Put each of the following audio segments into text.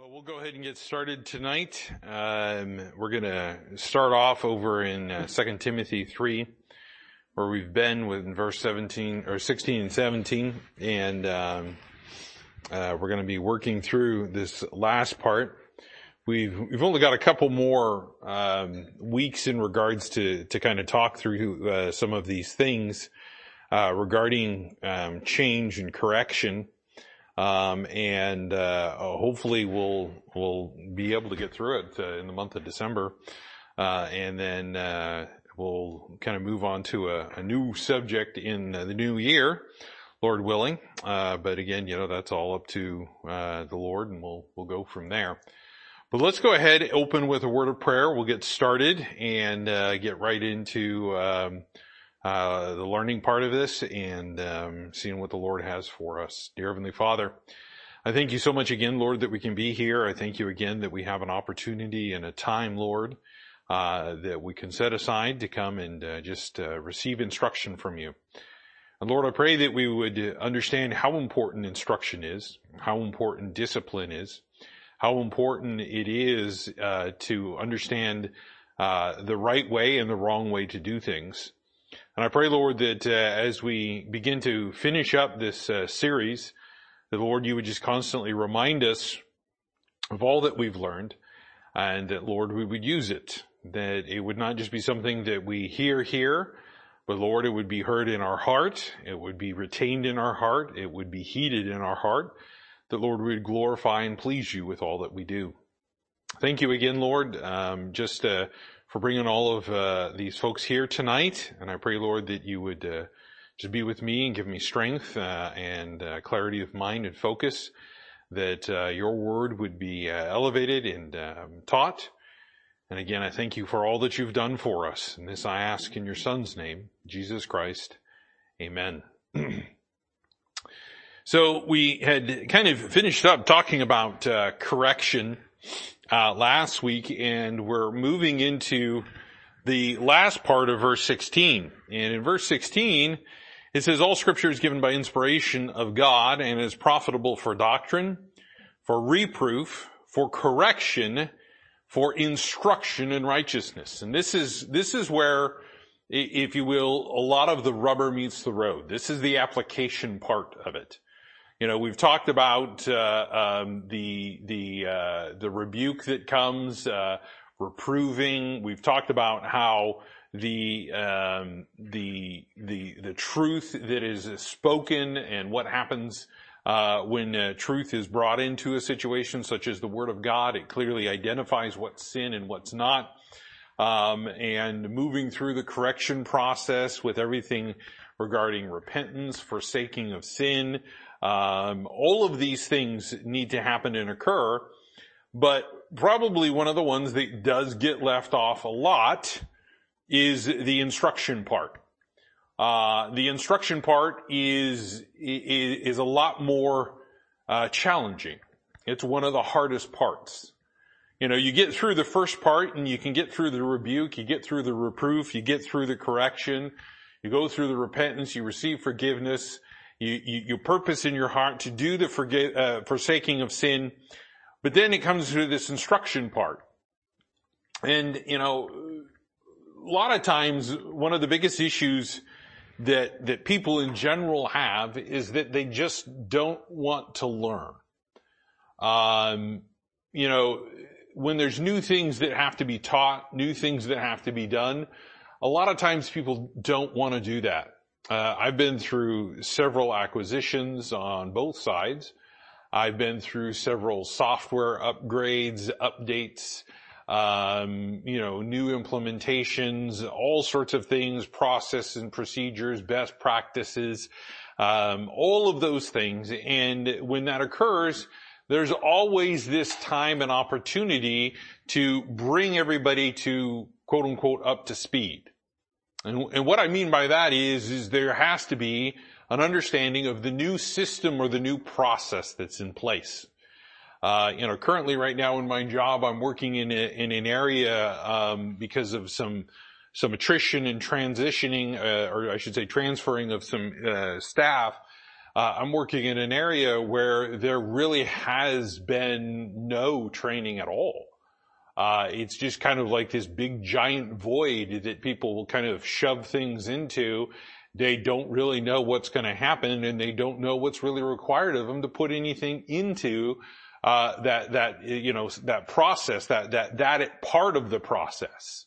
Well, we'll go ahead and get started tonight. Um, we're going to start off over in uh, 2 Timothy 3, where we've been with verse 17 or 16 and 17, and um, uh, we're going to be working through this last part. We've we've only got a couple more um, weeks in regards to to kind of talk through uh, some of these things uh, regarding um, change and correction. Um, and uh, hopefully we'll we'll be able to get through it uh, in the month of December, uh, and then uh, we'll kind of move on to a, new subject in the new year, Lord willing. Uh, but again, you know that's all up to uh, the Lord, and we'll we'll go from there. But let's go ahead, open with a word of prayer. We'll get started and get right into. Uh, the learning part of this and um, seeing what the Lord has for us. Dear Heavenly Father, I thank you so much again, Lord, that we can be here. I thank you again that we have an opportunity and a time, Lord, uh, that we can set aside to come and uh, just uh, receive instruction from you. And Lord, I pray that we would understand how important instruction is, how important discipline is, how important it is uh, to understand uh, the right way and the wrong way to do things. And I pray, Lord, that uh, as we begin to finish up this uh, series, that Lord, you would just constantly remind us of all that we've learned, and that Lord, we would use it. That it would not just be something that we hear here, but Lord, it would be heard in our heart, it would be retained in our heart, it would be heeded in our heart. That Lord, we would glorify and please you with all that we do. Thank you again, Lord. Um, just uh, for bringing all of uh, these folks here tonight. And I pray, Lord, that you would uh, just be with me and give me strength uh, and uh, clarity of mind and focus, that uh, your word would be uh, elevated and um, taught. And again, I thank you for all that you've done for us. And this I ask in your Son's name, Jesus Christ. Amen. so we had kind of finished up talking about correction uh, last week, and we're moving into the last part of verse 16. And in verse 16, it says, all scripture is given by inspiration of God and is profitable for doctrine, for reproof, for correction, for instruction in righteousness. And this is, this is where, if you will, a lot of the rubber meets the road. This is the application part of it. You know, we've talked about uh, um, the the uh, the rebuke that comes, uh, reproving. We've talked about how the um, the the the truth that is spoken and what happens uh, when truth is brought into a situation, such as the Word of God. It clearly identifies what's sin and what's not. Um, and moving through the correction process with everything regarding repentance, forsaking of sin, um, all of these things need to happen and occur, but probably one of the ones that does get left off a lot is the instruction part. Uh, the instruction part is, is, is a lot more uh, challenging. It's one of the hardest parts. You know, you get through the first part and you can get through the rebuke, you get through the reproof, you get through the correction, you go through the repentance, you receive forgiveness, you, you, purpose in your heart to do the forget, uh, forsaking of sin. But then it comes to this instruction part. And, you know, a lot of times one of the biggest issues that, that people in general have is that they just don't want to learn. Um, you know, when there's new things that have to be taught, new things that have to be done, a lot of times people don't want to do that. Uh, I've been through several acquisitions on both sides. I've been through several software upgrades, updates, um, you know, new implementations, all sorts of things, process and procedures, best practices, um, all of those things. And when that occurs, there's always this time and opportunity to bring everybody to quote unquote up to speed. And, and what I mean by that is, is there has to be an understanding of the new system or the new process that's in place. Uh, you know, currently right now in my job, I'm working in, a, in an area um, because of some some attrition and transitioning, uh, or I should say, transferring of some uh, staff. uh, I'm working in an area where there really has been no training at all. Uh, it's just kind of like this big giant void that people will kind of shove things into. They don't really know what's going to happen and they don't know what's really required of them to put anything into uh, that that you know that process that that that part of the process.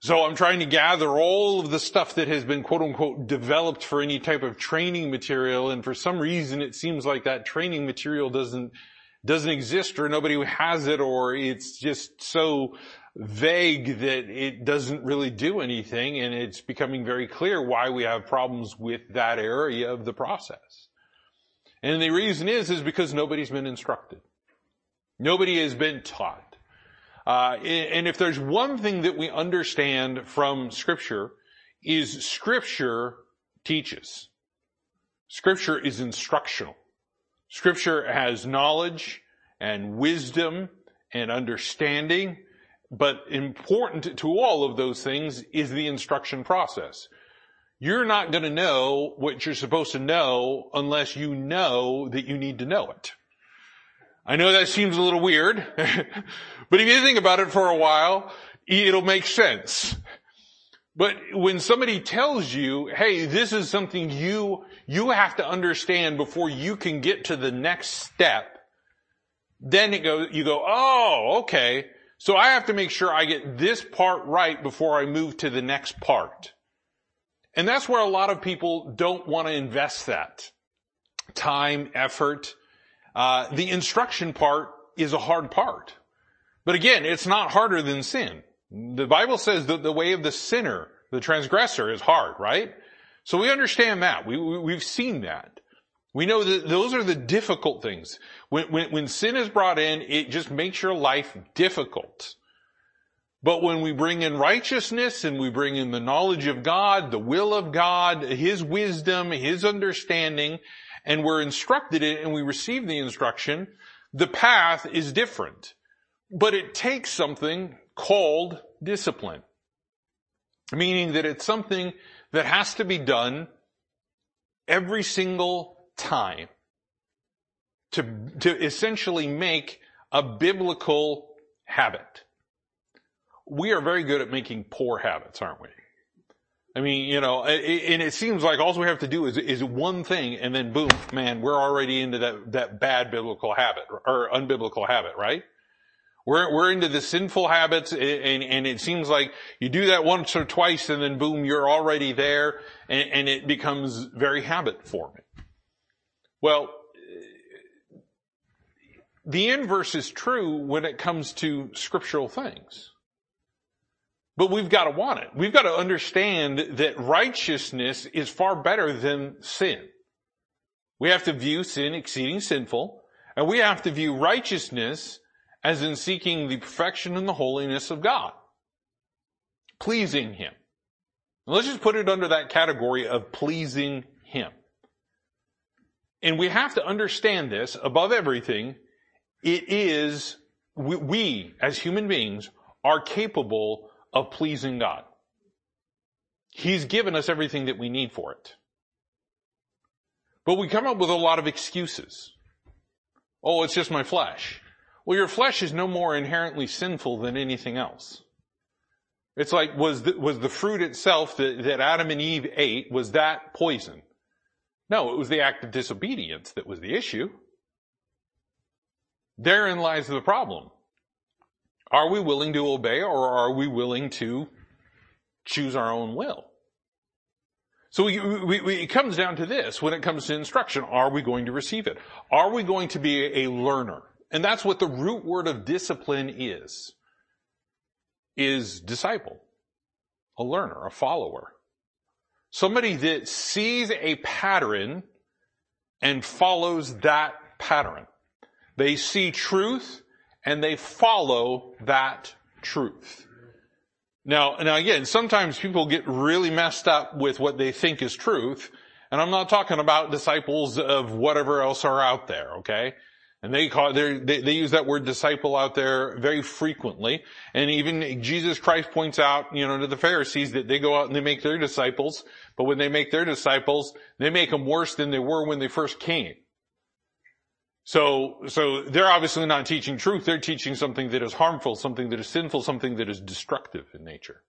So I'm trying to gather all of the stuff that has been quote unquote developed for any type of training material. And for some reason, it seems like that training material doesn't, doesn't exist or nobody has it or it's just so vague that it doesn't really do anything. And it's becoming very clear why we have problems with that area of the process. And the reason is, is because nobody's been instructed. Nobody has been taught. Uh, and if there's one thing that we understand from scripture is scripture teaches. Scripture is instructional. Scripture has knowledge and wisdom and understanding, but important to all of those things is the instruction process. You're not going to know what you're supposed to know unless you know that you need to know it. I know that seems a little weird, but if you think about it for a while, it'll make sense. But when somebody tells you, hey, this is something you, you have to understand before you can get to the next step, then it goes, you go, oh, okay. So I have to make sure I get this part right before I move to the next part. And that's where a lot of people don't want to invest that time, effort, uh, the instruction part is a hard part. But again, it's not harder than sin. The Bible says that the way of the sinner, the transgressor is hard, right? So we understand that. We, we, have seen that. We know that those are the difficult things. When, when, when sin is brought in, it just makes your life difficult. But when we bring in righteousness and we bring in the knowledge of God, the will of God, His wisdom, His understanding, and we're instructed in it and we receive the instruction, the path is different. But it takes something called discipline. Meaning that it's something that has to be done every single time to, to essentially make a biblical habit. We are very good at making poor habits, aren't we? I mean, you know, and it seems like all we have to do is, is one thing and then boom, man, we're already into that, that bad biblical habit or unbiblical habit, right? We're, we're into the sinful habits and, and it seems like you do that once or twice and then boom, you're already there and, and it becomes very habit forming. Well, the inverse is true when it comes to scriptural things. But we've got to want it. We've got to understand that righteousness is far better than sin. We have to view sin exceeding sinful, and we have to view righteousness as in seeking the perfection and the holiness of God. Pleasing Him. Let's just put it under that category of pleasing Him. And we have to understand this above everything. It is, we, we as human beings are capable of pleasing God. He's given us everything that we need for it. But we come up with a lot of excuses. Oh, it's just my flesh. Well, your flesh is no more inherently sinful than anything else. It's like, was the, was the fruit itself that, that Adam and Eve ate, was that poison? No, it was the act of disobedience that was the issue. Therein lies the problem. Are we willing to obey or are we willing to choose our own will? So we, we, we, it comes down to this when it comes to instruction. Are we going to receive it? Are we going to be a learner? And that's what the root word of discipline is. Is disciple. A learner, a follower. Somebody that sees a pattern and follows that pattern. They see truth and they follow that truth. Now, now again, sometimes people get really messed up with what they think is truth, and I'm not talking about disciples of whatever else are out there, okay? And they call they they use that word disciple out there very frequently. And even Jesus Christ points out, you know, to the Pharisees that they go out and they make their disciples, but when they make their disciples, they make them worse than they were when they first came. So, so they're obviously not teaching truth. They're teaching something that is harmful, something that is sinful, something that is destructive in nature.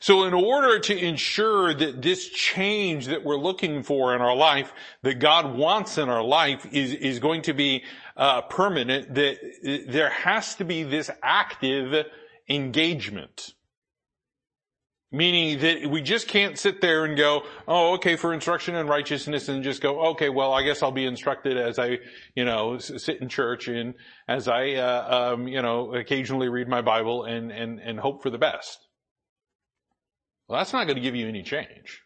So in order to ensure that this change that we're looking for in our life, that God wants in our life is, is going to be uh, permanent, that there has to be this active engagement. Meaning that we just can't sit there and go, oh, okay, for instruction and righteousness and just go, okay, well, I guess I'll be instructed as I, you know, sit in church and as I, uh, um, you know, occasionally read my Bible and, and, and hope for the best. Well, that's not going to give you any change.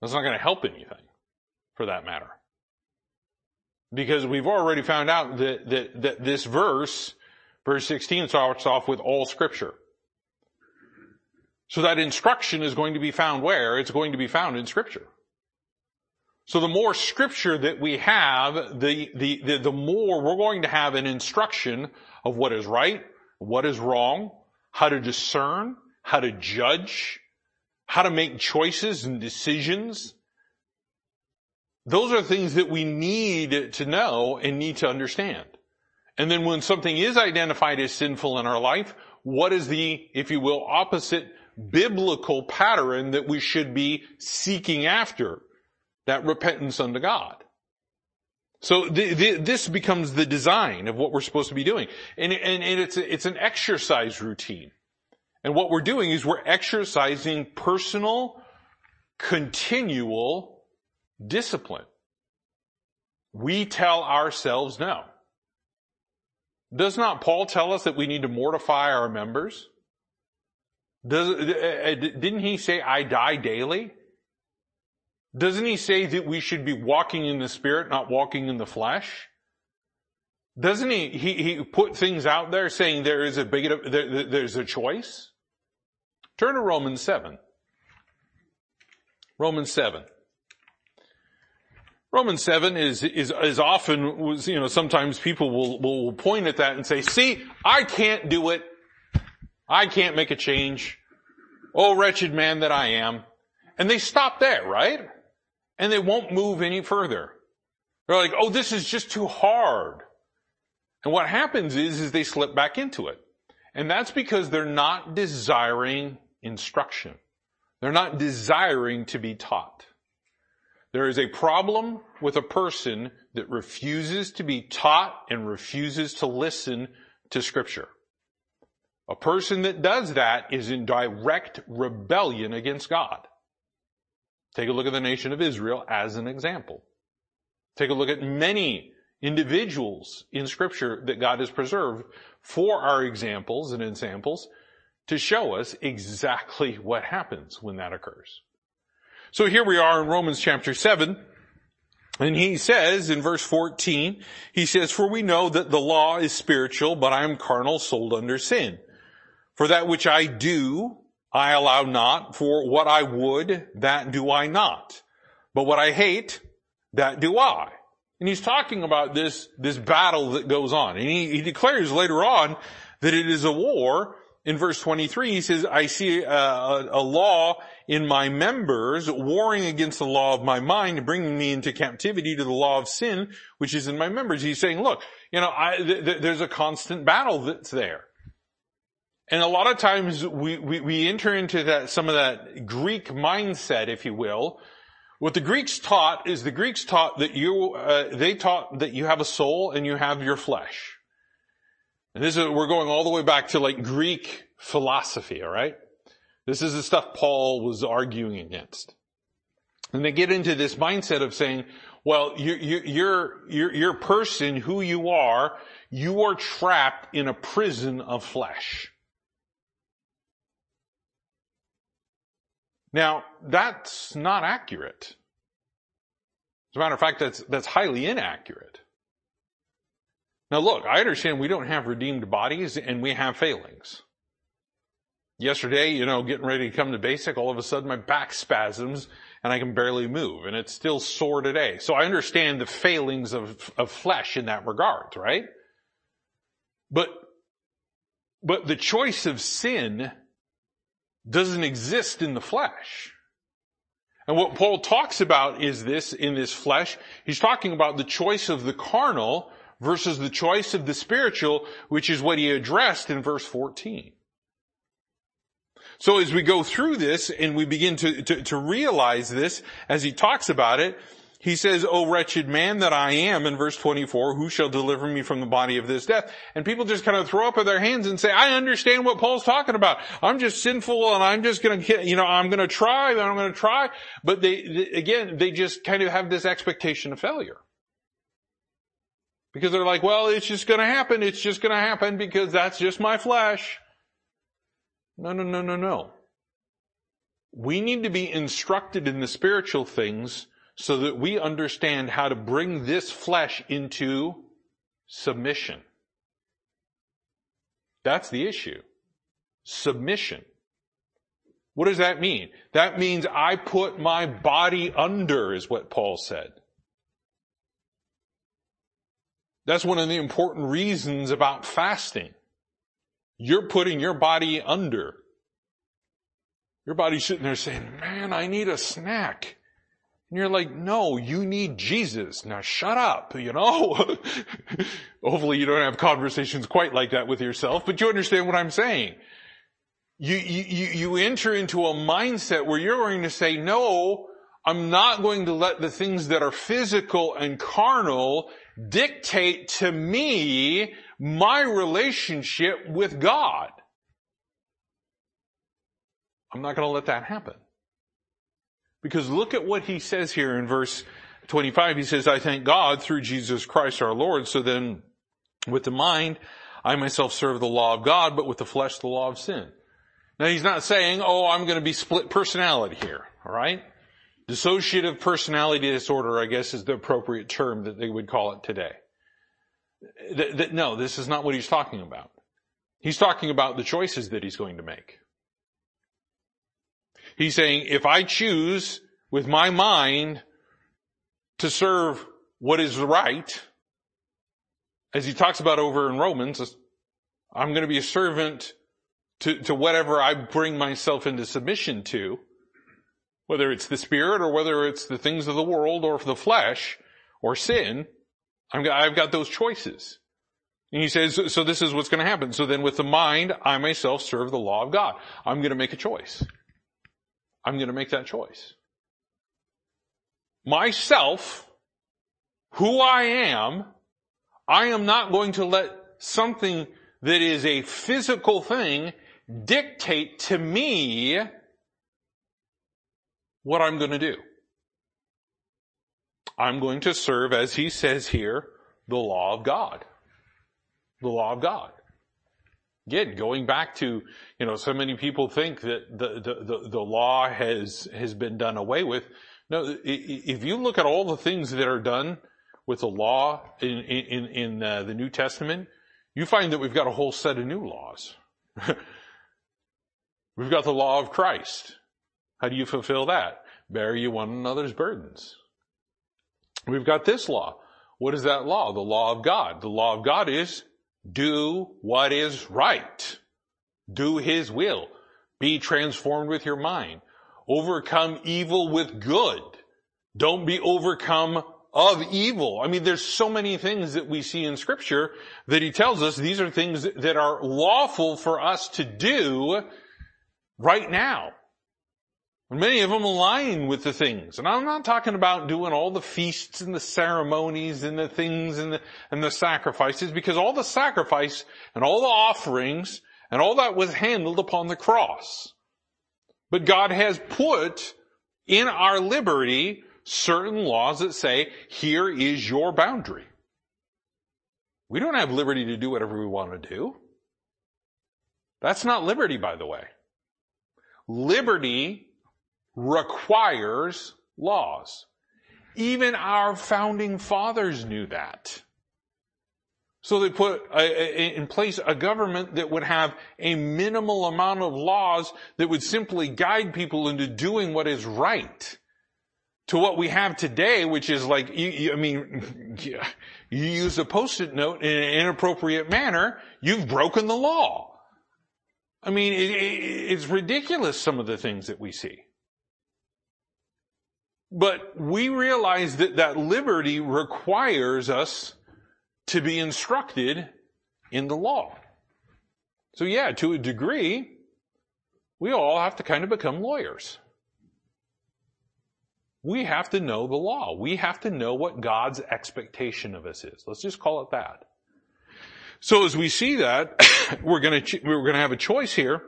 That's not going to help anything for that matter. Because we've already found out that, that, that this verse, verse 16 starts off with all scripture. So that instruction is going to be found where? It's going to be found in scripture. So the more scripture that we have, the, the, the, the more we're going to have an instruction of what is right, what is wrong, how to discern, how to judge, how to make choices and decisions. Those are things that we need to know and need to understand. And then when something is identified as sinful in our life, what is the, if you will, opposite biblical pattern that we should be seeking after? That repentance unto God. So the, the, this becomes the design of what we're supposed to be doing. And, and, and it's, a, it's an exercise routine. And what we're doing is we're exercising personal, continual discipline. We tell ourselves no. Does not Paul tell us that we need to mortify our members? Does, uh, uh, didn't he say, I die daily? Doesn't he say that we should be walking in the spirit, not walking in the flesh? Doesn't he, he, he put things out there saying there is a big, there, there's a choice? Turn to Romans 7. Romans 7. Romans 7 is, is, is often, was, you know, sometimes people will, will point at that and say, see, I can't do it. I can't make a change. Oh, wretched man that I am. And they stop there, right? And they won't move any further. They're like, oh, this is just too hard. And what happens is, is they slip back into it. And that's because they're not desiring instruction. They're not desiring to be taught. There is a problem with a person that refuses to be taught and refuses to listen to scripture. A person that does that is in direct rebellion against God. Take a look at the nation of Israel as an example. Take a look at many individuals in scripture that God has preserved for our examples and examples to show us exactly what happens when that occurs. So here we are in Romans chapter 7, and he says in verse 14, he says, For we know that the law is spiritual, but I am carnal, sold under sin. For that which I do, I allow not, for what I would, that do I not. But what I hate, that do I. And he's talking about this, this battle that goes on. And he, he declares later on that it is a war in verse 23, he says, I see a, a, a, law in my members warring against the law of my mind, bringing me into captivity to the law of sin, which is in my members. He's saying, look, you know, I, th- th- there's a constant battle that's there. And a lot of times we, we, we enter into that, some of that Greek mindset, if you will. What the Greeks taught is the Greeks taught that you, uh, they taught that you have a soul and you have your flesh. And this is, we're going all the way back to like Greek philosophy, alright? This is the stuff Paul was arguing against. And they get into this mindset of saying, well, you, you, you're, you're, your person, who you are, you are trapped in a prison of flesh. Now, that's not accurate. As a matter of fact, that's, that's highly inaccurate. Now look, I understand we don't have redeemed bodies and we have failings. Yesterday, you know, getting ready to come to basic, all of a sudden my back spasms and I can barely move and it's still sore today. So I understand the failings of, of flesh in that regard, right? But, but the choice of sin doesn't exist in the flesh. And what Paul talks about is this in this flesh. He's talking about the choice of the carnal versus the choice of the spiritual, which is what he addressed in verse 14. So as we go through this and we begin to, to, to realize this as he talks about it, he says, "O wretched man that I am," in verse 24, who shall deliver me from the body of this death? And people just kind of throw up their hands and say, I understand what Paul's talking about. I'm just sinful and I'm just gonna, you know, I'm gonna try and I'm gonna try. But they, again, they just kind of have this expectation of failure. Because they're like, well, it's just gonna happen. It's just gonna happen because that's just my flesh. No, no, no, no, no. We need to be instructed in the spiritual things so that we understand how to bring this flesh into submission. That's the issue. Submission. What does that mean? That means I put my body under is what Paul said. That's one of the important reasons about fasting. You're putting your body under. Your body's sitting there saying, man, I need a snack. And you're like, no, you need Jesus. Now shut up, you know? Hopefully you don't have conversations quite like that with yourself, but you understand what I'm saying. You, you, you enter into a mindset where you're going to say, no, I'm not going to let the things that are physical and carnal dictate to me my relationship with God. I'm not going to let that happen. Because look at what he says here in verse 25. He says, I thank God through Jesus Christ our Lord. So then with the mind, I myself serve the law of God, but with the flesh, the law of sin. Now he's not saying, oh, I'm going to be split personality here. All right. Dissociative personality disorder, I guess, is the appropriate term that they would call it today. Th- th- no, this is not what he's talking about. He's talking about the choices that he's going to make. He's saying, if I choose with my mind to serve what is right, as he talks about over in Romans, I'm going to be a servant to, to whatever I bring myself into submission to, whether it's the spirit or whether it's the things of the world or the flesh or sin. I've got, I've got those choices. And he says, so this is what's going to happen. So then with the mind, I myself serve the law of God. I'm going to make a choice. I'm going to make that choice. Myself, who I am, I am not going to let something that is a physical thing dictate to me what I'm going to do. I'm going to serve, as he says here, the law of God. The law of God. Again, going back to, you know, so many people think that the, the, the, the law has, has been done away with. No, if you look at all the things that are done with the law in, in, in uh, the New Testament, you find that we've got a whole set of new laws. we've got the law of Christ. How do you fulfill that? Bear you one another's burdens. We've got this law. What is that law? The law of God. The law of God is do what is right. Do His will. Be transformed with your mind. Overcome evil with good. Don't be overcome of evil. I mean, there's so many things that we see in scripture that he tells us these are things that are lawful for us to do right now. Many of them align with the things. And I'm not talking about doing all the feasts and the ceremonies and the things and the, and the sacrifices because all the sacrifice and all the offerings and all that was handled upon the cross. But God has put in our liberty certain laws that say, here is your boundary. We don't have liberty to do whatever we want to do. That's not liberty, by the way. Liberty requires laws. Even our founding fathers knew that. So they put a, a, in place a government that would have a minimal amount of laws that would simply guide people into doing what is right. to what we have today, which is like, you, you, I mean, you use a post-it note in an inappropriate manner, you've broken the law. I mean, it, it, it's ridiculous some of the things that we see. But we realize that that liberty requires us to be instructed in the law. So yeah, to a degree, we all have to kind of become lawyers. We have to know the law. We have to know what God's expectation of us is. Let's just call it that. So as we see that, we're going to we're going to have a choice here.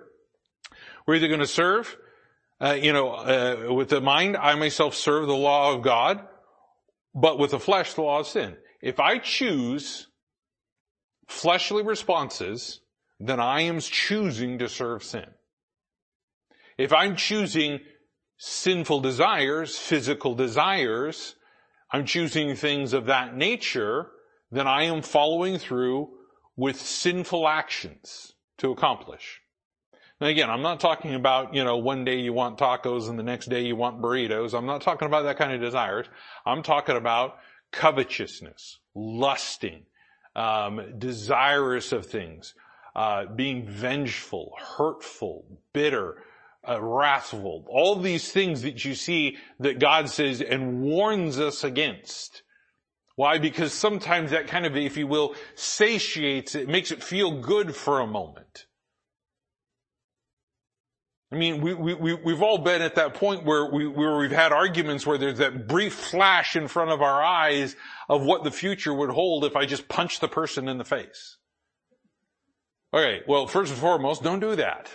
We're either going to serve, uh, you know, uh, with the mind, I myself serve the law of God, but with the flesh, the law of sin. If I choose fleshly responses, then I am choosing to serve sin. If I'm choosing sinful desires, physical desires, I'm choosing things of that nature, then I am following through with sinful actions to accomplish. Now again, I'm not talking about, you know, one day you want tacos and the next day you want burritos. I'm not talking about that kind of desires. I'm talking about covetousness, lusting, um, desirous of things, uh, being vengeful, hurtful, bitter, uh, wrathful, all these things that you see that God says and warns us against. Why? Because sometimes that kind of, if you will, satiates it, makes it feel good for a moment. I mean, we, we, we've all been at that point where, we, where we've had arguments where there's that brief flash in front of our eyes of what the future would hold if I just punch the person in the face. Okay, well, first and foremost, don't do that.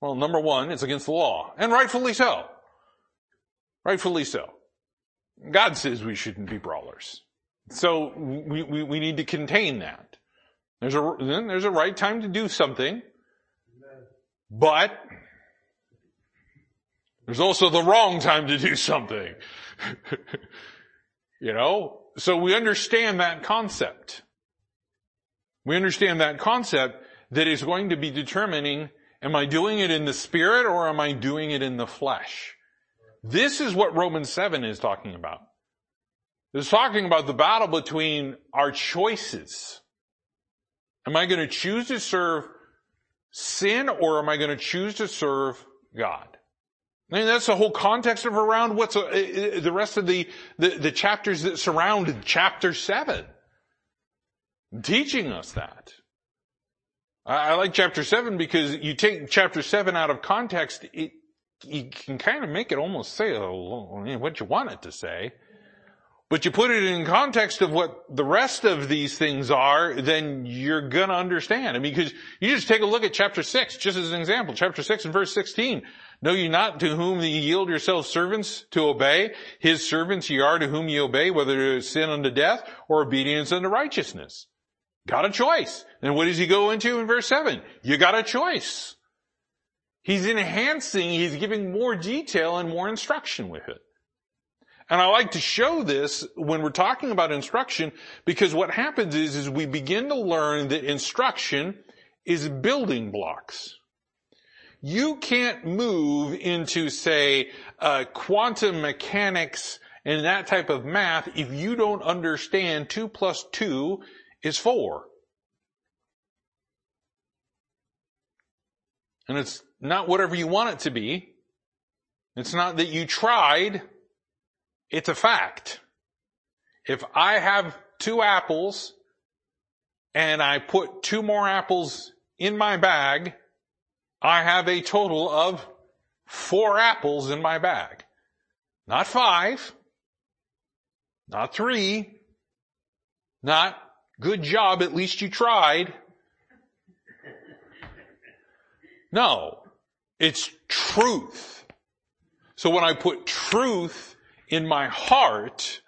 Well, number one, it's against the law. And rightfully so. Rightfully so. God says we shouldn't be brawlers. So we, we, we need to contain that. There's a, there's a right time to do something. But there's also the wrong time to do something. you know? So we understand that concept. We understand that concept that is going to be determining Am I doing it in the spirit or am I doing it in the flesh? This is what Romans 7 is talking about. It's talking about the battle between our choices. Am I going to choose to serve sin or am I going to choose to serve God? I mean, that's the whole context of around what's uh, uh, the rest of the, the, the chapters that surround chapter 7. Teaching us that. I, like chapter 7 because you take chapter 7 out of context, it, you can kind of make it almost say what you want it to say. But you put it in context of what the rest of these things are, then you're gonna understand. I mean, because you just take a look at chapter 6, just as an example. Chapter 6 and verse 16. Know ye not to whom ye yield yourselves servants to obey? His servants ye are to whom ye obey, whether it is sin unto death or obedience unto righteousness. Got a choice. And what does he go into in verse 7? You got a choice. He's enhancing, he's giving more detail and more instruction with it. And I like to show this when we're talking about instruction because what happens is, is we begin to learn that instruction is building blocks. You can't move into, say, uh, quantum mechanics and that type of math if you don't understand 2 plus 2 is four. And it's not whatever you want it to be. It's not that you tried. It's a fact. If I have two apples and I put two more apples in my bag, I have a total of four apples in my bag. Not five, not three, not Good job, at least you tried. No, it's truth. So when I put truth in my heart,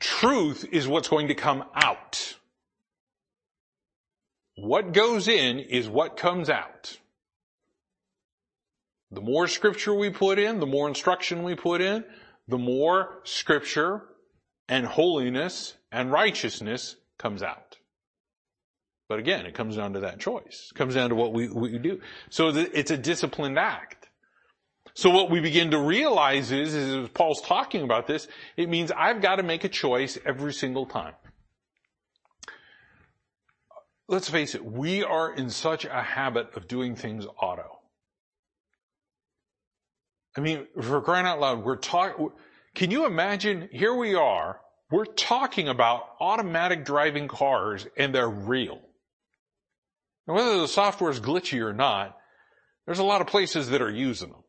truth is what's going to come out. What goes in is what comes out. The more scripture we put in, the more instruction we put in, the more scripture and holiness and righteousness comes out. But again, it comes down to that choice. It comes down to what we, we do. So it's a disciplined act. So what we begin to realize is, is as Paul's talking about this, it means I've got to make a choice every single time. Let's face it, we are in such a habit of doing things auto. I mean, for crying out loud, we're talking, can you imagine, here we are, we're talking about automatic driving cars and they're real. And whether the software is glitchy or not, there's a lot of places that are using them.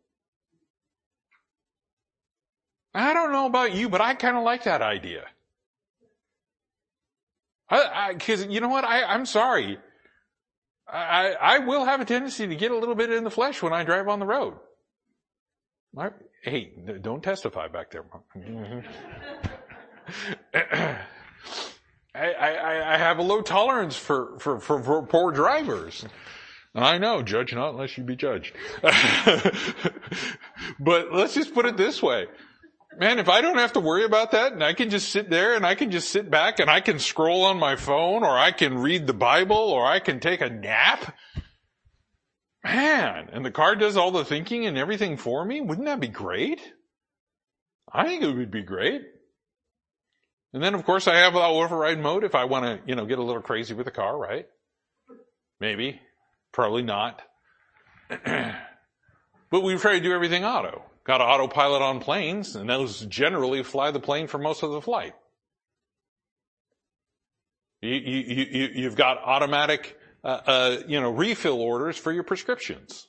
I don't know about you, but I kind of like that idea. I, cause you know what? I, I'm sorry. I, I will have a tendency to get a little bit in the flesh when I drive on the road. I, hey, don't testify back there. I, I, I have a low tolerance for, for, for, for poor drivers. And I know, judge not unless you be judged. but let's just put it this way. Man, if I don't have to worry about that and I can just sit there and I can just sit back and I can scroll on my phone or I can read the Bible or I can take a nap. Man, and the car does all the thinking and everything for me. Wouldn't that be great? I think it would be great. And then of course I have the override mode if I want to, you know, get a little crazy with the car, right? Maybe. Probably not. but we try to do everything auto. Got autopilot on planes, and those generally fly the plane for most of the flight. You, you, you, have got automatic, uh, uh, you know, refill orders for your prescriptions.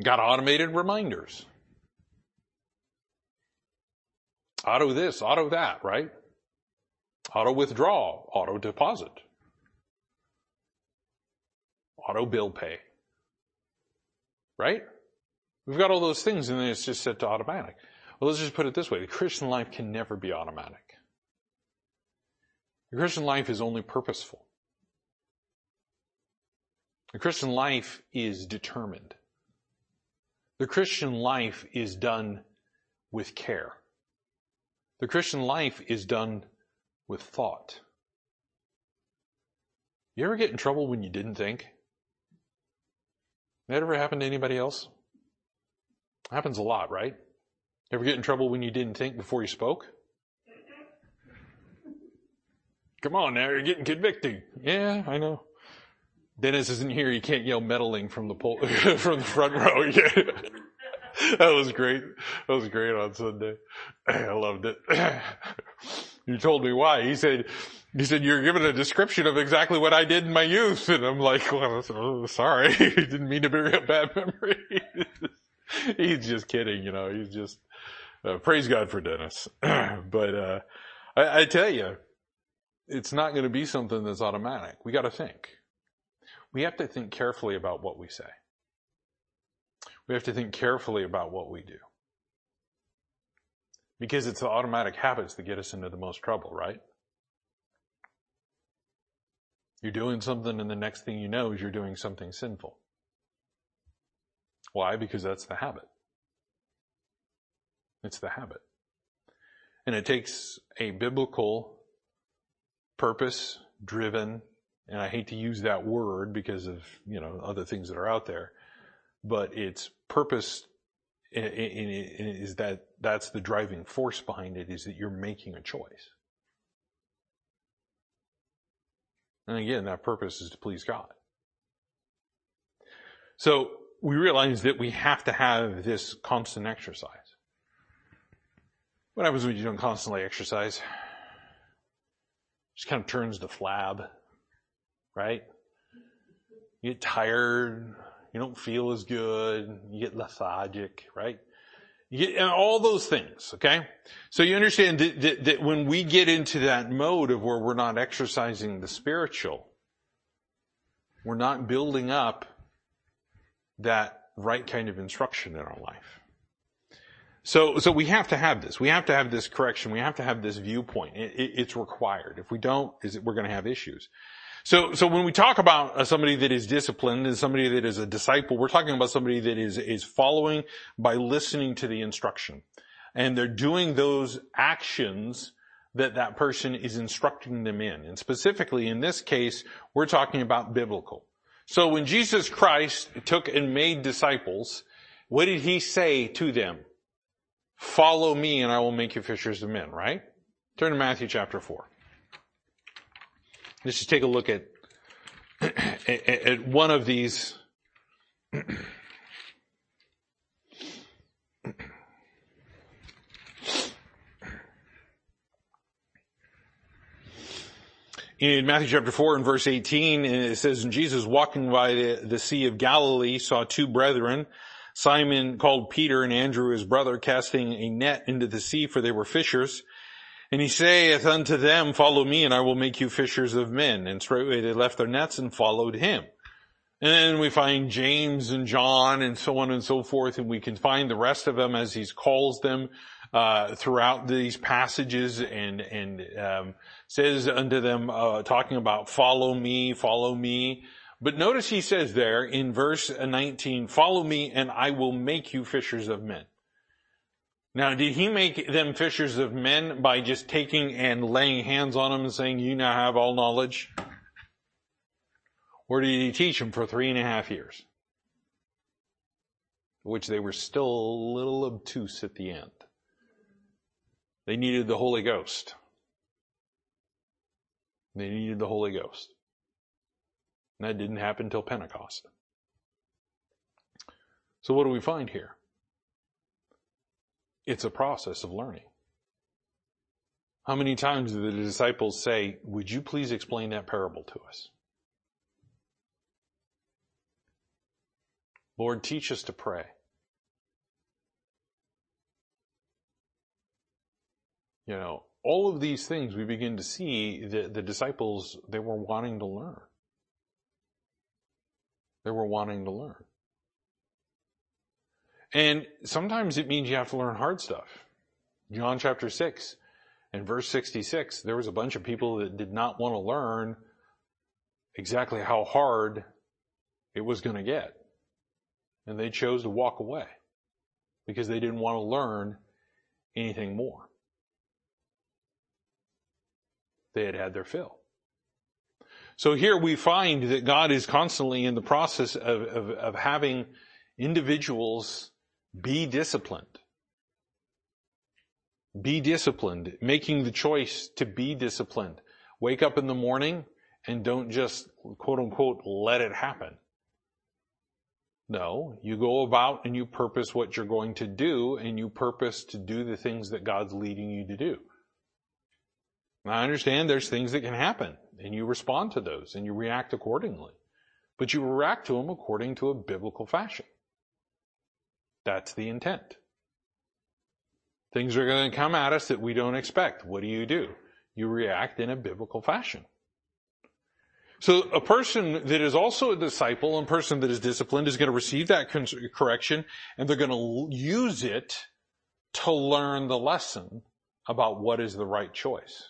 Got automated reminders. Auto this, auto that, right? Auto withdraw, auto deposit, auto bill pay. Right? We've got all those things and then it's just set to automatic. Well, let's just put it this way. The Christian life can never be automatic. The Christian life is only purposeful. The Christian life is determined. The Christian life is done with care. The Christian life is done with thought. You ever get in trouble when you didn't think? That ever happened to anybody else? Happens a lot, right? Ever get in trouble when you didn't think before you spoke? Come on now, you're getting convicted. Yeah, I know. Dennis isn't here. You can't yell meddling from the pol- from the front row. Yeah. that was great. That was great on Sunday. I loved it. you told me why. He said, he said, you're giving a description of exactly what I did in my youth. And I'm like, well, sorry. Didn't mean to bring up bad memories. he's just kidding, you know, he's just, uh, praise God for Dennis. but, uh, I, I tell you, it's not going to be something that's automatic. We got to think. We have to think carefully about what we say. We have to think carefully about what we do. Because it's the automatic habits that get us into the most trouble, right? You're doing something and the next thing you know is you're doing something sinful. Why? Because that's the habit. It's the habit. And it takes a biblical, purpose driven, and I hate to use that word because of, you know, other things that are out there, but it's purpose is that that's the driving force behind it is that you're making a choice. And again, that purpose is to please God. So we realize that we have to have this constant exercise. What happens when you don't constantly exercise? Just kind of turns to flab, right? You get tired, you don't feel as good, you get lethargic, right? You get, and all those things, okay? So you understand that, that, that when we get into that mode of where we're not exercising the spiritual, we're not building up that right kind of instruction in our life. So, so we have to have this. We have to have this correction. We have to have this viewpoint. It, it, it's required. If we don't, is it, we're going to have issues. So, so when we talk about uh, somebody that is disciplined and somebody that is a disciple, we're talking about somebody that is, is following by listening to the instruction. And they're doing those actions that that person is instructing them in. And specifically in this case, we're talking about biblical. So when Jesus Christ took and made disciples, what did he say to them? Follow me and I will make you fishers of men, right? Turn to Matthew chapter 4. Let's just take a look at, at, at one of these in Matthew chapter 4 and verse 18, it says, And Jesus walking by the, the Sea of Galilee saw two brethren, Simon called Peter and Andrew his brother, casting a net into the sea, for they were fishers. And he saith unto them, Follow me, and I will make you fishers of men. And straightway they left their nets and followed him. And then we find James and John and so on and so forth, and we can find the rest of them as he calls them uh, throughout these passages and and um, says unto them, uh, talking about follow me, follow me. But notice he says there in verse 19, follow me and I will make you fishers of men. Now, did he make them fishers of men by just taking and laying hands on them and saying, you now have all knowledge? Or did he teach them for three and a half years? Which they were still a little obtuse at the end. They needed the Holy Ghost. They needed the Holy Ghost. And that didn't happen until Pentecost. So what do we find here? It's a process of learning. How many times did the disciples say, would you please explain that parable to us? Lord, teach us to pray. You know, all of these things we begin to see that the disciples, they were wanting to learn. They were wanting to learn. And sometimes it means you have to learn hard stuff. John chapter 6 and verse 66, there was a bunch of people that did not want to learn exactly how hard it was going to get. And they chose to walk away because they didn't want to learn anything more. They had had their fill. So here we find that God is constantly in the process of, of, of having individuals be disciplined. Be disciplined, making the choice to be disciplined. Wake up in the morning and don't just quote unquote let it happen. No, you go about and you purpose what you're going to do and you purpose to do the things that God's leading you to do. I understand there's things that can happen and you respond to those and you react accordingly, but you react to them according to a biblical fashion. That's the intent. Things are going to come at us that we don't expect. What do you do? You react in a biblical fashion. So a person that is also a disciple, a person that is disciplined is going to receive that correction and they're going to use it to learn the lesson about what is the right choice.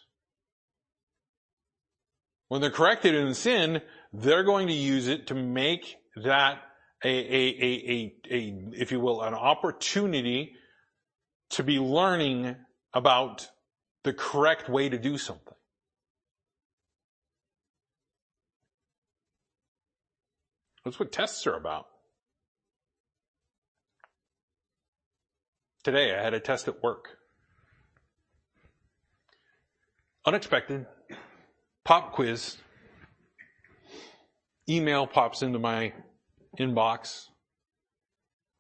When they're corrected in sin, they're going to use it to make that a, a, a, a, if you will, an opportunity to be learning about the correct way to do something. That's what tests are about. Today I had a test at work. Unexpected, pop quiz. Email pops into my inbox.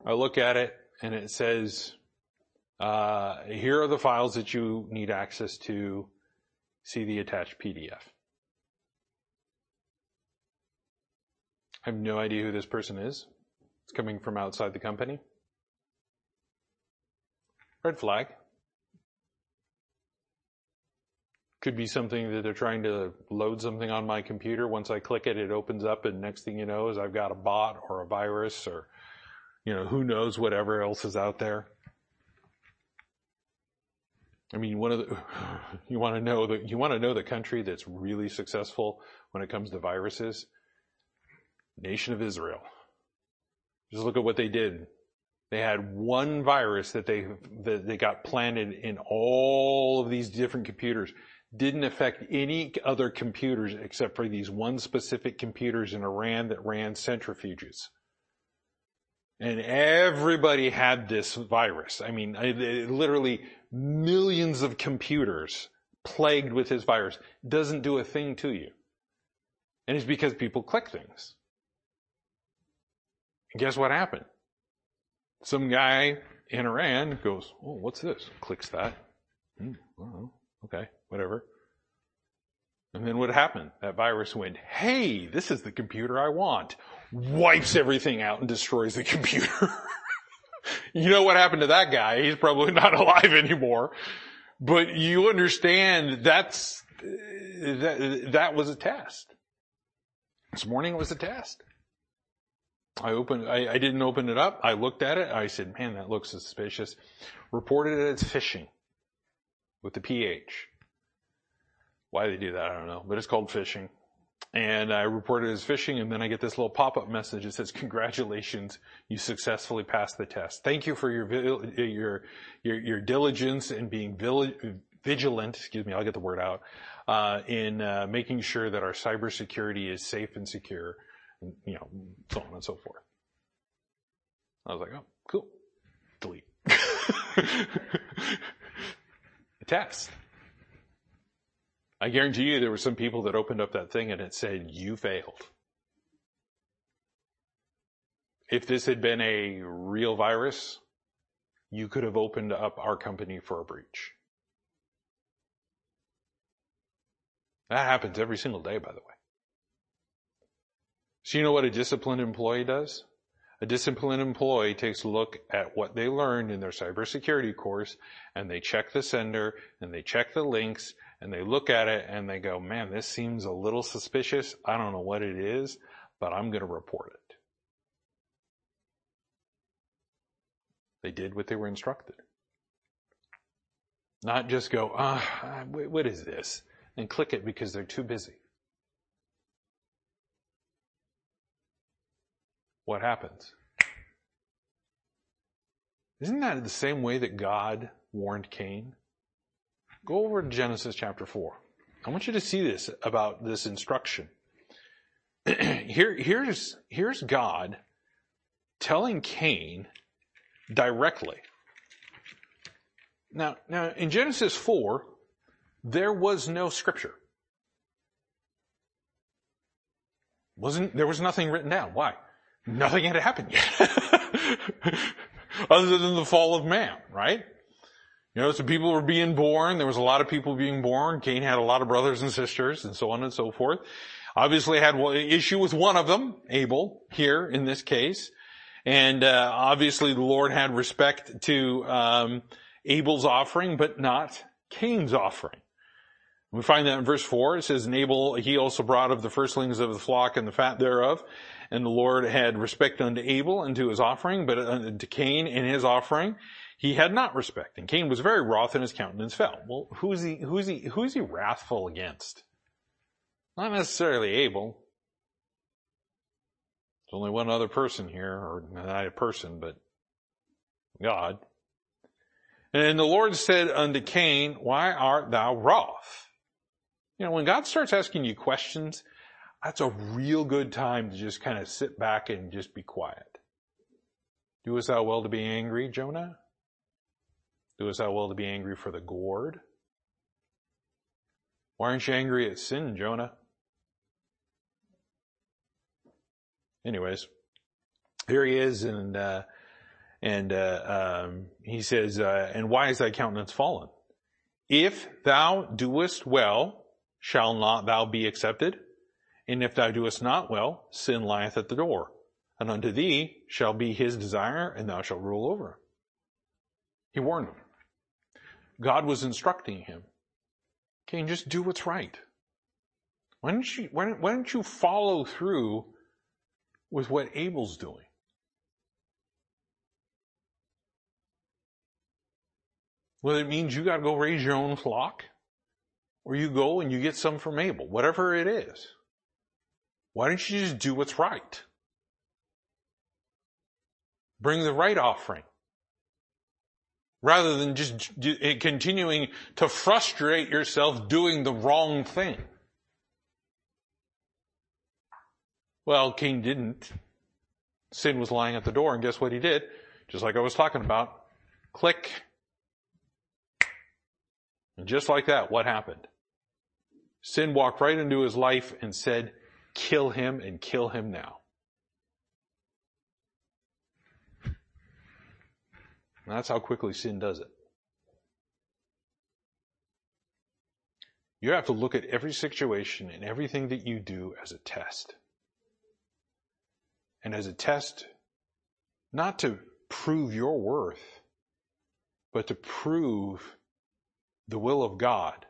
I look at it and it says, uh, here are the files that you need access to. See the attached PDF. I have no idea who this person is. It's coming from outside the company. Red flag. Could be something that they're trying to load something on my computer. Once I click it, it opens up and next thing you know is I've got a bot or a virus or, you know, who knows whatever else is out there. I mean, one of the, you want to know that, you want to know the country that's really successful when it comes to viruses? Nation of Israel. Just look at what they did. They had one virus that they, that they got planted in all of these different computers didn't affect any other computers except for these one specific computers in Iran that ran centrifuges. And everybody had this virus. I mean, literally millions of computers plagued with this virus doesn't do a thing to you. And it's because people click things. And guess what happened? Some guy in Iran goes, Oh, what's this? Clicks that. Hmm, well, okay, whatever. And then what happened? That virus went, hey, this is the computer I want. Wipes everything out and destroys the computer. you know what happened to that guy? He's probably not alive anymore. But you understand that's, that, that was a test. This morning it was a test. I opened, I, I, didn't open it up. I looked at it. I said, man, that looks suspicious. Reported it as phishing with the PH. Why they do that, I don't know, but it's called phishing. And I reported it as phishing and then I get this little pop-up message that says, congratulations, you successfully passed the test. Thank you for your, your, your, your diligence and being vigilant, excuse me, I'll get the word out, uh, in, uh, making sure that our cybersecurity is safe and secure and, you know, so on and so forth. I was like, oh, cool. Delete. test. I guarantee you there were some people that opened up that thing and it said, you failed. If this had been a real virus, you could have opened up our company for a breach. That happens every single day, by the way. So you know what a disciplined employee does? A disciplined employee takes a look at what they learned in their cybersecurity course and they check the sender and they check the links and they look at it and they go, man, this seems a little suspicious. I don't know what it is, but I'm going to report it. They did what they were instructed. Not just go, ah, what is this? And click it because they're too busy. What happens? Isn't that the same way that God warned Cain? Go over to Genesis chapter 4. I want you to see this about this instruction. Here, here's, here's God telling Cain directly. Now, now in Genesis 4, there was no scripture. Wasn't, there was nothing written down. Why? Nothing had happened yet. Other than the fall of man, right? You know, so people were being born. There was a lot of people being born. Cain had a lot of brothers and sisters and so on and so forth. Obviously had an issue with one of them, Abel, here in this case. And, uh, obviously the Lord had respect to, um, Abel's offering, but not Cain's offering. We find that in verse 4. It says, Abel, he also brought of the firstlings of the flock and the fat thereof. And the Lord had respect unto Abel and to his offering, but unto Cain and his offering, he had not respect. And Cain was very wroth and his countenance fell. Well, who's he, who's he, who's he wrathful against? Not necessarily Abel. There's only one other person here, or not a person, but God. And the Lord said unto Cain, why art thou wroth? You know, when God starts asking you questions, that's a real good time to just kind of sit back and just be quiet. Doest thou well to be angry, Jonah? Doest thou well to be angry for the gourd? Why aren't you angry at sin, Jonah? Anyways, here he is, and uh, and uh, um, he says, uh, "And why is thy countenance fallen? If thou doest well, shall not thou be accepted? And if thou doest not well, sin lieth at the door, and unto thee shall be his desire, and thou shalt rule over. He warned him. God was instructing him. Cain, just do what's right. Why don't you, why don't, why don't you follow through with what Abel's doing? Whether it means you gotta go raise your own flock, or you go and you get some from Abel, whatever it is. Why don't you just do what's right? Bring the right offering. Rather than just continuing to frustrate yourself doing the wrong thing. Well, Cain didn't. Sin was lying at the door, and guess what he did? Just like I was talking about. Click. And just like that, what happened? Sin walked right into his life and said, kill him and kill him now. And that's how quickly sin does it. You have to look at every situation and everything that you do as a test. And as a test, not to prove your worth, but to prove the will of God,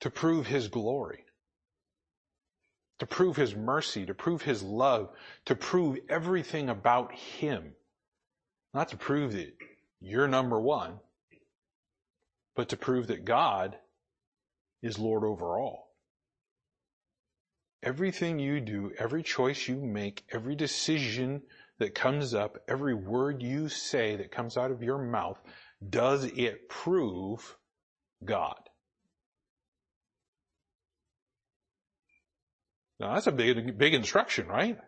to prove His glory, to prove His mercy, to prove His love, to prove everything about Him. Not to prove that you're number one, but to prove that God is Lord over all. Everything you do, every choice you make, every decision that comes up, every word you say that comes out of your mouth, does it prove God? Now that's a big, big instruction, right?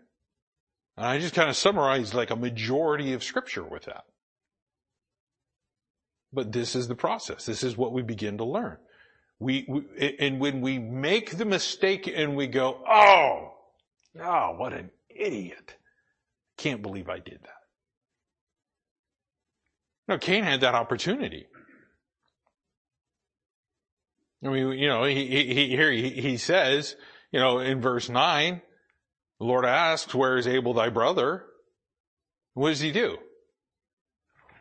And I just kind of summarized like a majority of scripture with that. But this is the process. This is what we begin to learn. We, we, and when we make the mistake and we go, oh, oh, what an idiot. Can't believe I did that. No, Cain had that opportunity. I mean, you know, he, he, here he, he says, you know, in verse nine, the Lord asks, where is Abel thy brother? What does he do?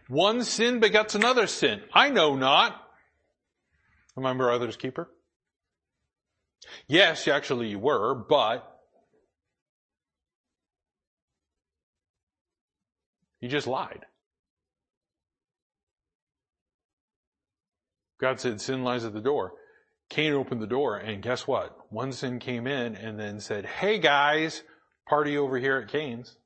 One sin begets another sin. I know not. Am I my brother's keeper? Yes, actually you were, but you just lied. God said sin lies at the door. Cain opened the door and guess what? One sin came in and then said, Hey guys, party over here at Cain's.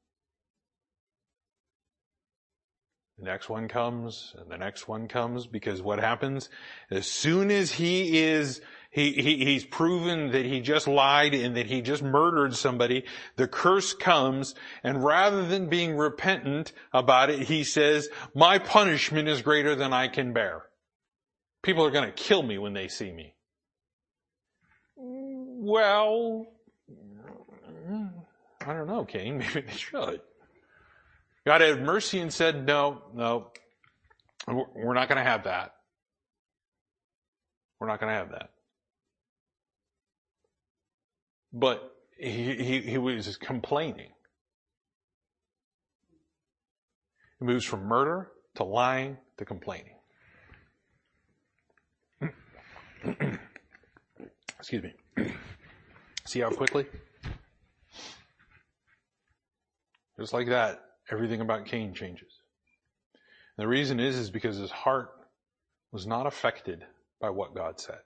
The next one comes and the next one comes because what happens as soon as he is he, he, he's proven that he just lied and that he just murdered somebody. The curse comes and rather than being repentant about it, he says, my punishment is greater than I can bear. People are going to kill me when they see me. Well, mm, I don't know, Cain. Maybe they should. God had mercy and said, no, no, we're not going to have that. We're not going to have that. But he, he, he was complaining. He moves from murder to lying to complaining. Excuse me. See how quickly? Just like that, everything about Cain changes. And the reason is, is because his heart was not affected by what God said.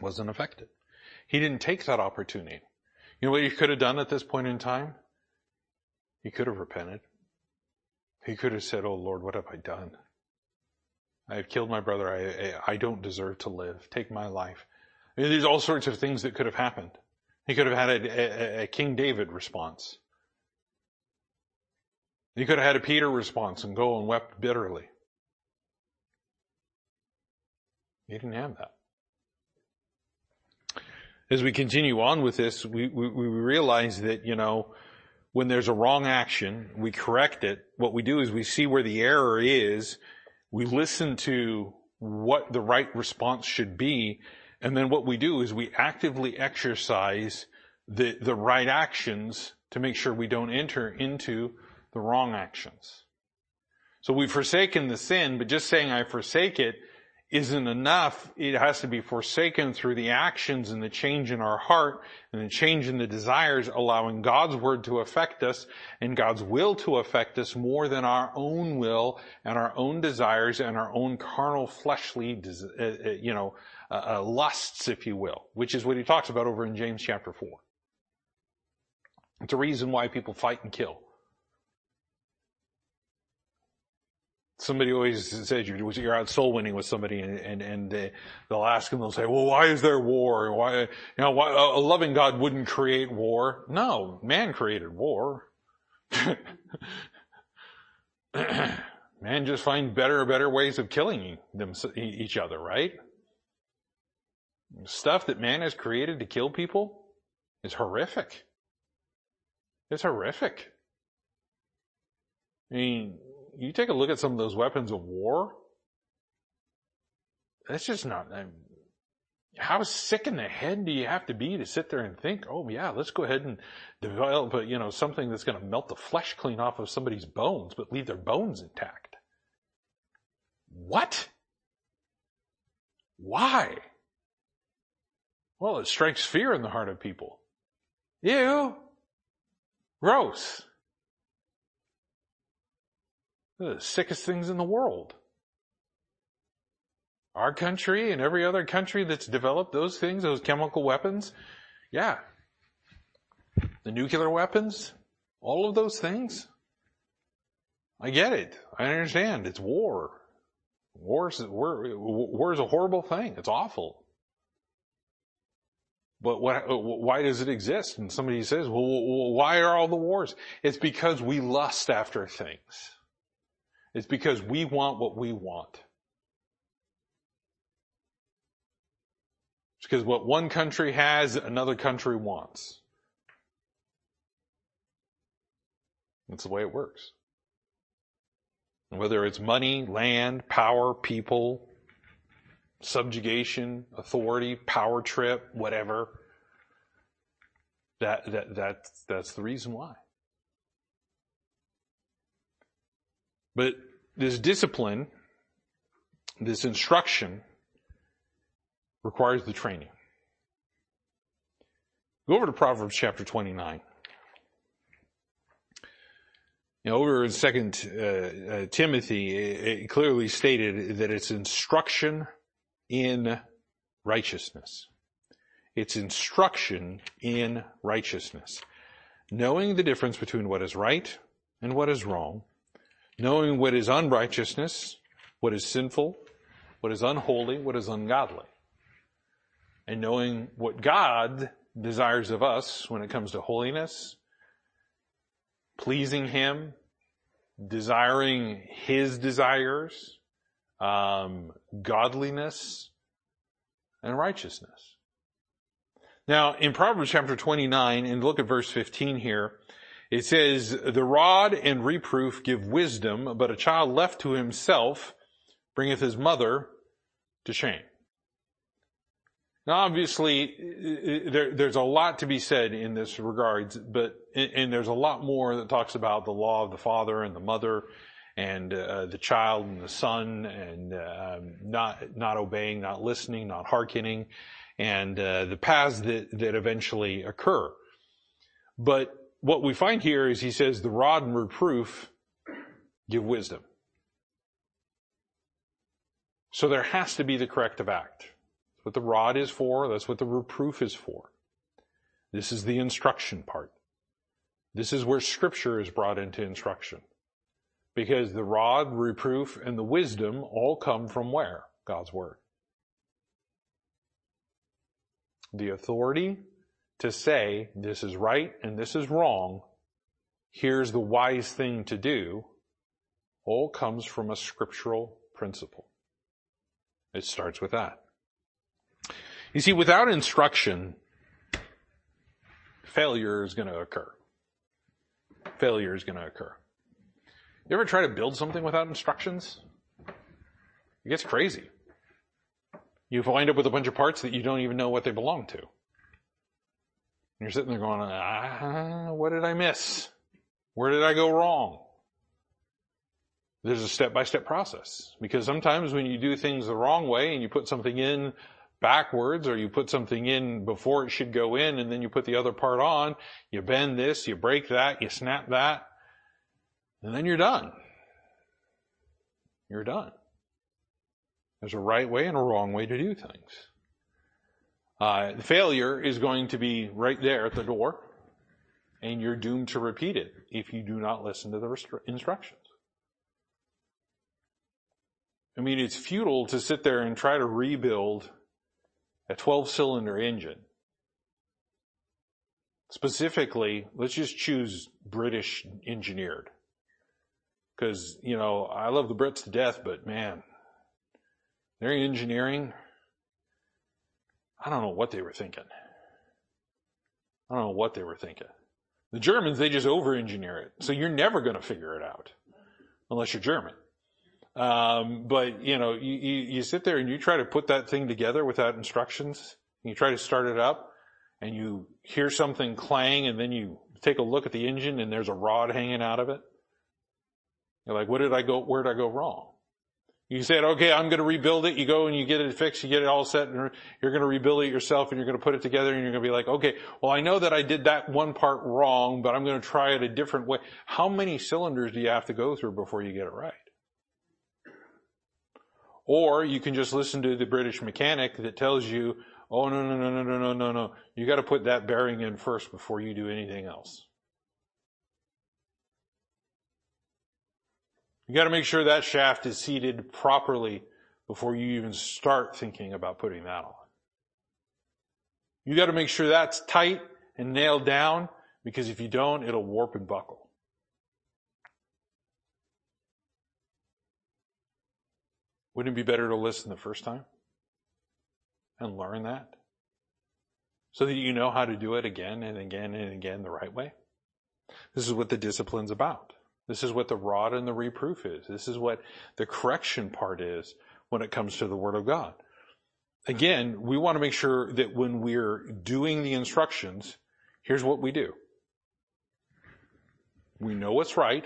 Wasn't affected. He didn't take that opportunity. You know what he could have done at this point in time? He could have repented. He could have said, Oh Lord, what have I done? I have killed my brother. I, I, I don't deserve to live. Take my life. There's all sorts of things that could have happened. He could have had a, a, a King David response. He could have had a Peter response and go and wept bitterly. He didn't have that. As we continue on with this, we, we, we realize that, you know, when there's a wrong action, we correct it. What we do is we see where the error is. We listen to what the right response should be. And then what we do is we actively exercise the, the right actions to make sure we don't enter into the wrong actions. So we've forsaken the sin, but just saying I forsake it isn't enough. It has to be forsaken through the actions and the change in our heart and the change in the desires, allowing God's word to affect us and God's will to affect us more than our own will and our own desires and our own carnal fleshly, uh, uh, you know, uh, lusts, if you will, which is what he talks about over in James chapter 4. It's a reason why people fight and kill. Somebody always says you're, out soul winning with somebody and, and, and they, they'll ask and they'll say, well, why is there war? Why, you know, why, a loving God wouldn't create war. No, man created war. man just find better better ways of killing them, each other, right? Stuff that man has created to kill people is horrific. It's horrific. I mean, you take a look at some of those weapons of war. That's just not. I mean, how sick in the head do you have to be to sit there and think, oh yeah, let's go ahead and develop, a, you know, something that's going to melt the flesh clean off of somebody's bones, but leave their bones intact. What? Why? Well, it strikes fear in the heart of people. Ew. Gross. the sickest things in the world. Our country and every other country that's developed those things, those chemical weapons, yeah. The nuclear weapons, all of those things. I get it. I understand. It's war. War is, war, war is a horrible thing. It's awful. But what, uh, why does it exist? And somebody says, well, why are all the wars? It's because we lust after things. It's because we want what we want. It's because what one country has, another country wants. That's the way it works. Whether it's money, land, power, people, subjugation, authority, power trip, whatever. That, that, that, that's the reason why. But this discipline, this instruction, requires the training. Go over to Proverbs chapter 29. You know, over in Second uh, uh, Timothy, it, it clearly stated that it's instruction in righteousness. It's instruction in righteousness. Knowing the difference between what is right and what is wrong, knowing what is unrighteousness, what is sinful, what is unholy, what is ungodly, and knowing what God desires of us when it comes to holiness, pleasing Him, desiring His desires, um, godliness, and righteousness. Now, in Proverbs chapter 29, and look at verse 15 here, it says, the rod and reproof give wisdom, but a child left to himself bringeth his mother to shame. Now, obviously, there, there's a lot to be said in this regards, but, and there's a lot more that talks about the law of the father and the mother and uh, the child and the son and uh, not not obeying, not listening, not hearkening, and uh, the paths that that eventually occur. But what we find here is he says the rod and reproof give wisdom. So there has to be the corrective act. That's what the rod is for. That's what the reproof is for. This is the instruction part. This is where scripture is brought into instruction. Because the rod, reproof, and the wisdom all come from where? God's Word. The authority to say this is right and this is wrong, here's the wise thing to do, all comes from a scriptural principle. It starts with that. You see, without instruction, failure is going to occur. Failure is going to occur. You ever try to build something without instructions? It gets crazy. You wind up with a bunch of parts that you don't even know what they belong to. And you're sitting there going, ah, what did I miss? Where did I go wrong? There's a step by step process because sometimes when you do things the wrong way and you put something in backwards or you put something in before it should go in and then you put the other part on, you bend this, you break that, you snap that, and then you're done. You're done. There's a right way and a wrong way to do things. Uh, the failure is going to be right there at the door, and you're doomed to repeat it if you do not listen to the instructions. I mean, it's futile to sit there and try to rebuild a 12 cylinder engine. Specifically, let's just choose British engineered. Cause, you know, I love the Brits to death, but man, their engineering, I don't know what they were thinking. I don't know what they were thinking. The Germans, they just over engineer it. So you're never going to figure it out unless you're German. Um, but you know, you, you, you, sit there and you try to put that thing together without instructions. you try to start it up and you hear something clang and then you take a look at the engine and there's a rod hanging out of it. You're like, what did I go, where did I go wrong? You said, okay, I'm going to rebuild it. You go and you get it fixed. You get it all set and you're going to rebuild it yourself and you're going to put it together and you're going to be like, okay, well, I know that I did that one part wrong, but I'm going to try it a different way. How many cylinders do you have to go through before you get it right? Or you can just listen to the British mechanic that tells you, oh, no, no, no, no, no, no, no, no. You got to put that bearing in first before you do anything else. You got to make sure that shaft is seated properly before you even start thinking about putting that on. You got to make sure that's tight and nailed down because if you don't, it'll warp and buckle. Wouldn't it be better to listen the first time and learn that so that you know how to do it again and again and again the right way? This is what the discipline's about. This is what the rod and the reproof is. This is what the correction part is when it comes to the Word of God. Again, we want to make sure that when we're doing the instructions, here's what we do. We know what's right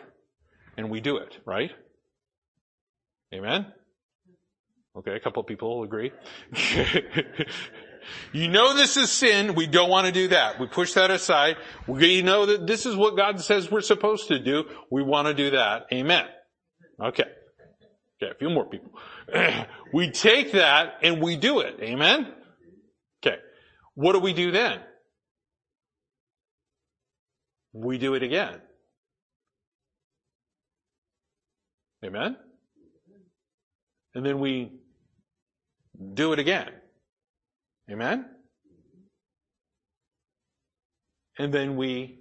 and we do it, right? Amen? Okay, a couple of people agree. You know this is sin. We don't want to do that. We push that aside. We know that this is what God says we're supposed to do. We want to do that. Amen. Okay. Okay, a few more people. we take that and we do it. Amen? Okay. What do we do then? We do it again. Amen? And then we do it again. Amen? And then we,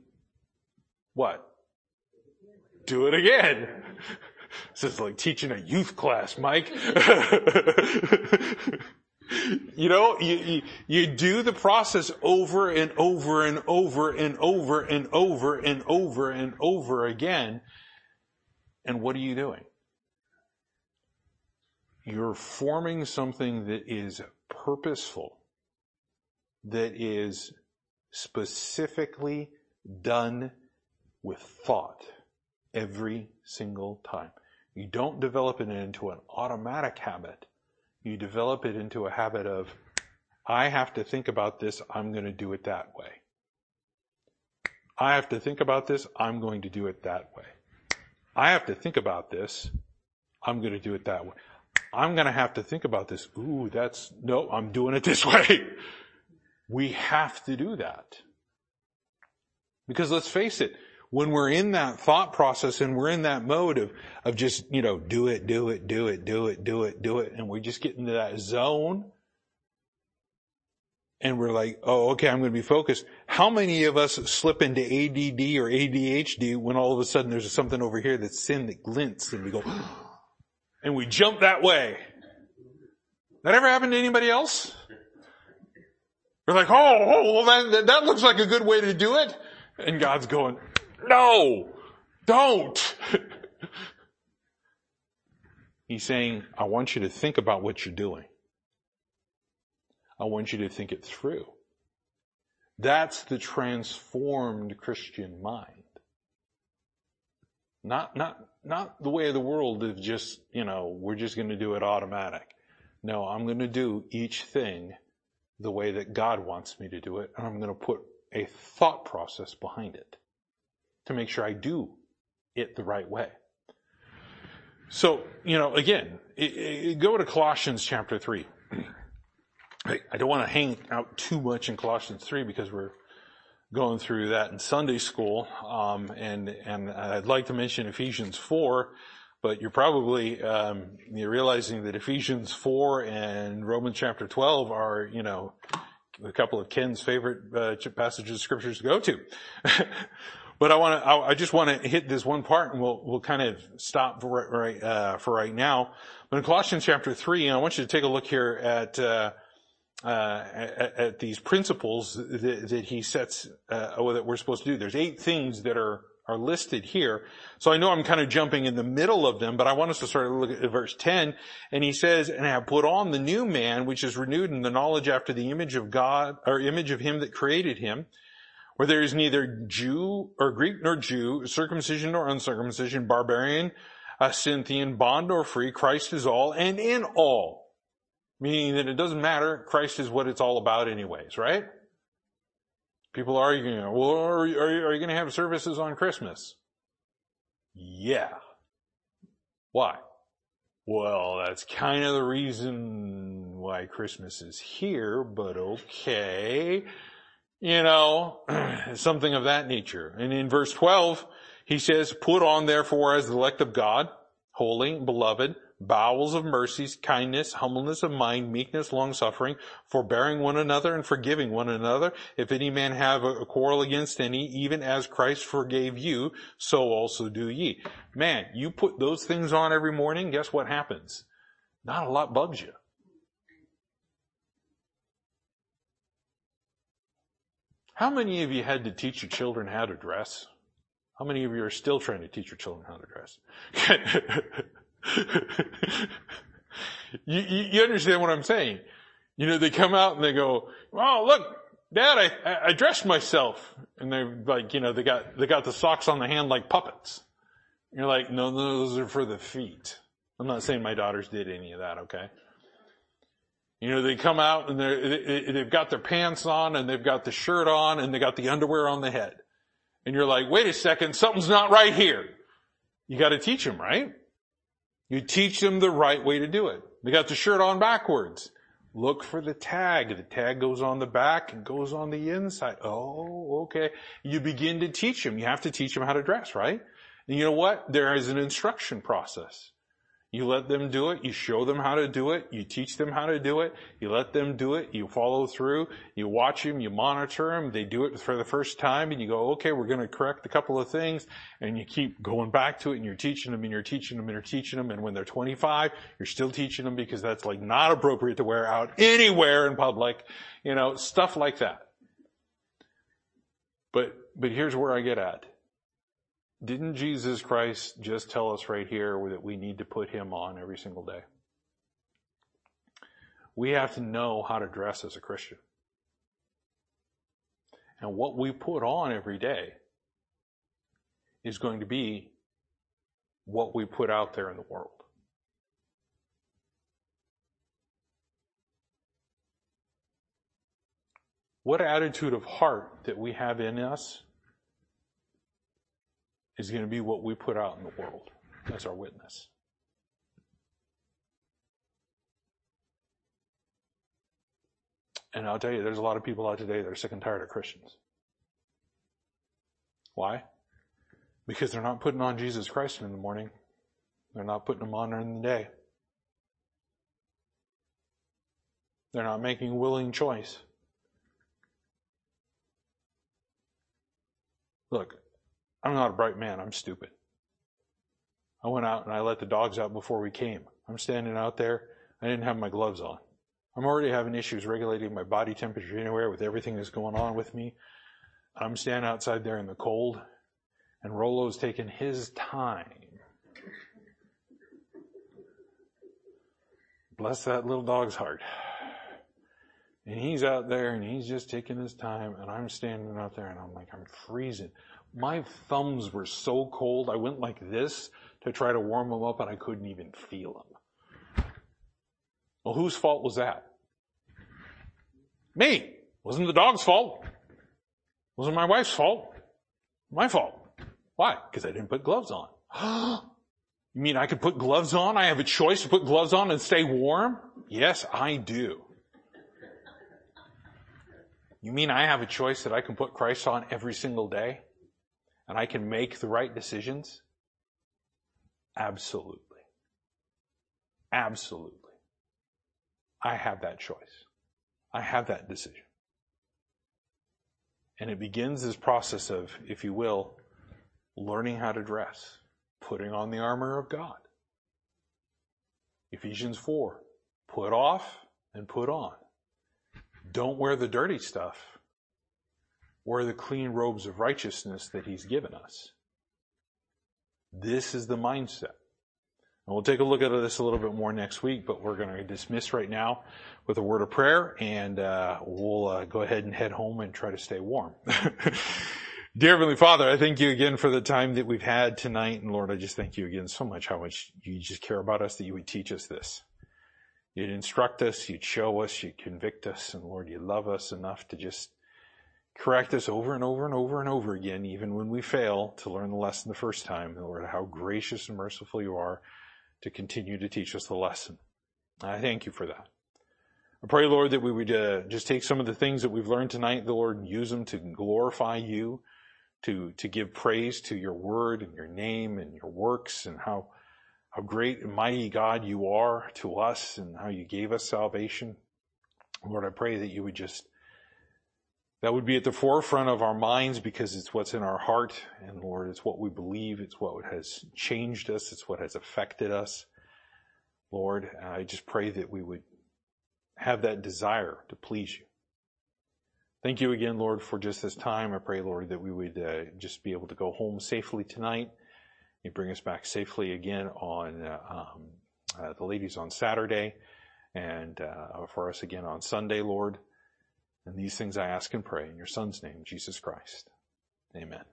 what? Do it again. This is like teaching a youth class, Mike. you know, you, you, you, do the process over and over and over and over and over and over and over again. And what are you doing? You're forming something that is purposeful that is specifically done with thought every single time. You don't develop it into an automatic habit. You develop it into a habit of, I have to think about this, I'm going to do it that way. I have to think about this, I'm going to do it that way. I have to think about this, I'm going to do it that way. I'm going to have to think about this. Ooh, that's, no, I'm doing it this way. We have to do that. Because let's face it, when we're in that thought process and we're in that mode of, of just, you know, do it, do it, do it, do it, do it, do it, and we just get into that zone and we're like, oh, okay, I'm going to be focused. How many of us slip into ADD or ADHD when all of a sudden there's something over here that's sin that glints and we go, and we jump that way? That ever happened to anybody else? We're like, oh, oh well, that, that looks like a good way to do it. And God's going, no, don't. He's saying, I want you to think about what you're doing. I want you to think it through. That's the transformed Christian mind. Not, not, not the way of the world of just, you know, we're just going to do it automatic. No, I'm going to do each thing the way that God wants me to do it, and I'm going to put a thought process behind it to make sure I do it the right way. So, you know, again, it, it, go to Colossians chapter 3. I don't want to hang out too much in Colossians 3 because we're going through that in Sunday school. Um, and, and I'd like to mention Ephesians 4, but you're probably um, you're realizing that Ephesians 4 and Romans chapter 12 are, you know, a couple of Ken's favorite uh, passages of scriptures to go to. but I want to, I, just want to hit this one part, and we'll we'll kind of stop for right uh, for right now. But in Colossians chapter 3, I want you to take a look here at. Uh, uh, at, at, these principles that, that he sets uh, that we're supposed to do. There's eight things that are are listed here. So I know I'm kind of jumping in the middle of them, but I want us to start to look at verse 10. And he says, and I have put on the new man, which is renewed in the knowledge after the image of God, or image of him that created him, where there is neither Jew or Greek nor Jew, circumcision nor uncircumcision, barbarian, a Scythian, bond or free, Christ is all, and in all. Meaning that it doesn't matter, Christ is what it's all about anyways, right? People arguing, well, are are are you going to have services on Christmas? Yeah. Why? Well, that's kind of the reason why Christmas is here, but okay. You know, something of that nature. And in verse 12, he says, put on therefore as the elect of God, holy, beloved, bowels of mercies, kindness, humbleness of mind, meekness, long-suffering, forbearing one another and forgiving one another. If any man have a quarrel against any, even as Christ forgave you, so also do ye. Man, you put those things on every morning, guess what happens? Not a lot bugs you. How many of you had to teach your children how to dress? How many of you are still trying to teach your children how to dress? you, you, you, understand what I'm saying? You know, they come out and they go, "Oh, look, Dad, I, I dressed myself," and they're like, you know, they got they got the socks on the hand like puppets. And you're like, no, no, those are for the feet. I'm not saying my daughters did any of that, okay? You know, they come out and they they've got their pants on and they've got the shirt on and they got the underwear on the head. And you're like, wait a second, something's not right here. You got to teach them, right? You teach them the right way to do it. They got the shirt on backwards. Look for the tag. The tag goes on the back and goes on the inside. Oh, okay. You begin to teach them. You have to teach them how to dress, right? And you know what? There is an instruction process. You let them do it. You show them how to do it. You teach them how to do it. You let them do it. You follow through. You watch them. You monitor them. They do it for the first time and you go, okay, we're going to correct a couple of things and you keep going back to it and you're teaching them and you're teaching them and you're teaching them. And when they're 25, you're still teaching them because that's like not appropriate to wear out anywhere in public, you know, stuff like that. But, but here's where I get at didn't Jesus Christ just tell us right here that we need to put him on every single day? We have to know how to dress as a Christian. And what we put on every day is going to be what we put out there in the world. What attitude of heart that we have in us is going to be what we put out in the world as our witness. And I'll tell you, there's a lot of people out today that are sick and tired of Christians. Why? Because they're not putting on Jesus Christ in the morning. They're not putting him on in the day. They're not making a willing choice. Look, I'm not a bright man. I'm stupid. I went out and I let the dogs out before we came. I'm standing out there. I didn't have my gloves on. I'm already having issues regulating my body temperature anywhere with everything that's going on with me. I'm standing outside there in the cold and Rolo's taking his time. Bless that little dog's heart. And he's out there and he's just taking his time and I'm standing out there and I'm like, I'm freezing. My thumbs were so cold, I went like this to try to warm them up and I couldn't even feel them. Well, whose fault was that? Me. Wasn't the dog's fault. Wasn't my wife's fault. My fault. Why? Because I didn't put gloves on. you mean I could put gloves on? I have a choice to put gloves on and stay warm? Yes, I do. You mean I have a choice that I can put Christ on every single day? And I can make the right decisions? Absolutely. Absolutely. I have that choice. I have that decision. And it begins this process of, if you will, learning how to dress, putting on the armor of God. Ephesians 4, put off and put on. Don't wear the dirty stuff. Wear the clean robes of righteousness that he's given us. This is the mindset. And we'll take a look at this a little bit more next week, but we're going to dismiss right now with a word of prayer, and uh, we'll uh, go ahead and head home and try to stay warm. Dear Heavenly Father, I thank you again for the time that we've had tonight, and Lord, I just thank you again so much how much you just care about us that you would teach us this. You'd instruct us, you'd show us, you'd convict us, and Lord, you love us enough to just correct us over and over and over and over again, even when we fail to learn the lesson the first time. Lord, how gracious and merciful you are to continue to teach us the lesson. I thank you for that. I pray, Lord, that we would uh, just take some of the things that we've learned tonight, the Lord, and use them to glorify you, to to give praise to your word and your name and your works, and how how great and mighty God you are to us, and how you gave us salvation. Lord, I pray that you would just that would be at the forefront of our minds because it's what's in our heart. And Lord, it's what we believe. It's what has changed us. It's what has affected us. Lord, I just pray that we would have that desire to please you. Thank you again, Lord, for just this time. I pray, Lord, that we would uh, just be able to go home safely tonight. You bring us back safely again on uh, um, uh, the ladies on Saturday and uh, for us again on Sunday, Lord. And these things I ask and pray in your Son's name, Jesus Christ. Amen.